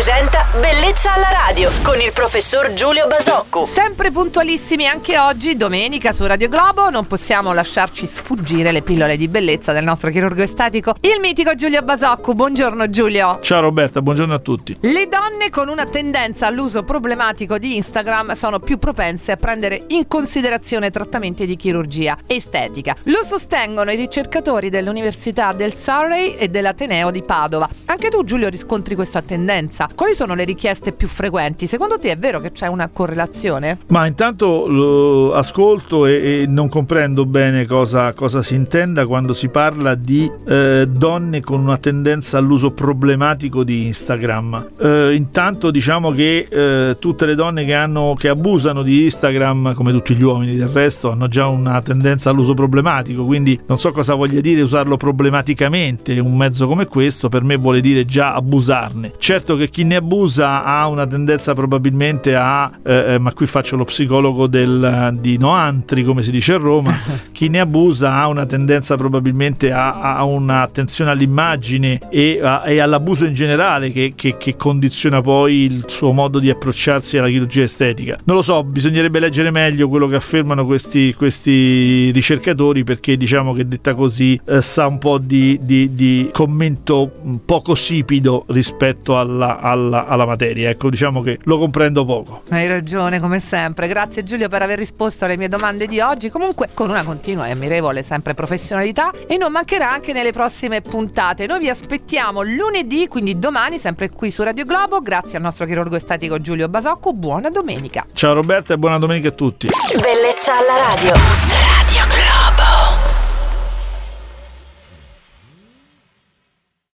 presenta Bellezza alla radio con il professor Giulio Basocco. Sempre puntualissimi anche oggi, domenica su Radio Globo, non possiamo lasciarci sfuggire le pillole di bellezza del nostro chirurgo estatico, il mitico Giulio Basocco. Buongiorno Giulio. Ciao Roberta, buongiorno a tutti. Le donne con una tendenza all'uso problematico di Instagram sono più propense a prendere in considerazione trattamenti di chirurgia estetica. Lo sostengono i ricercatori dell'Università del Surrey e dell'Ateneo di Padova. Anche tu Giulio riscontri questa tendenza. Quali sono le richieste più frequenti? Secondo te è vero che c'è una correlazione? Ma intanto lo ascolto e, e non comprendo bene cosa, cosa, si intenda quando si parla di eh, donne con una tendenza all'uso problematico di Instagram. Eh, intanto diciamo che eh, tutte le donne che, hanno, che abusano di Instagram, come tutti gli uomini del resto, hanno già una tendenza all'uso problematico, quindi non so cosa voglia dire usarlo problematicamente. Un mezzo come questo per me vuole dire già abusarne. Certo che chi ne abusa ha una tendenza probabilmente a, eh, eh, ma qui faccio lo psicologo del, di Noantri, come si dice a Roma, chi ne abusa ha una tendenza probabilmente a, a un'attenzione all'immagine e, a, e, all'abuso in generale che, che, che condiziona poi il suo modo di approcciarsi alla chirurgia estetica. Non lo so, bisognerebbe leggere meglio quello che affermano questi, questi ricercatori perché diciamo che detta così eh, sa un po' di, di, di commento poco sipido rispetto alla, alla, alla, materia. Ecco, diciamo che lo comprendo poco. Hai ragione, come sempre. Grazie Giulio per aver risposto alle mie domande di oggi. Comunque, con una continua e ammirevole sempre professionalità e non mancherà anche nelle prossime puntate. Noi vi aspettiamo lunedì, quindi domani, sempre qui su Radio Globo. Grazie al nostro chirurgo estatico Giulio Basocco. Buona domenica. Ciao Roberta e buona domenica a tutti. Bellezza alla radio.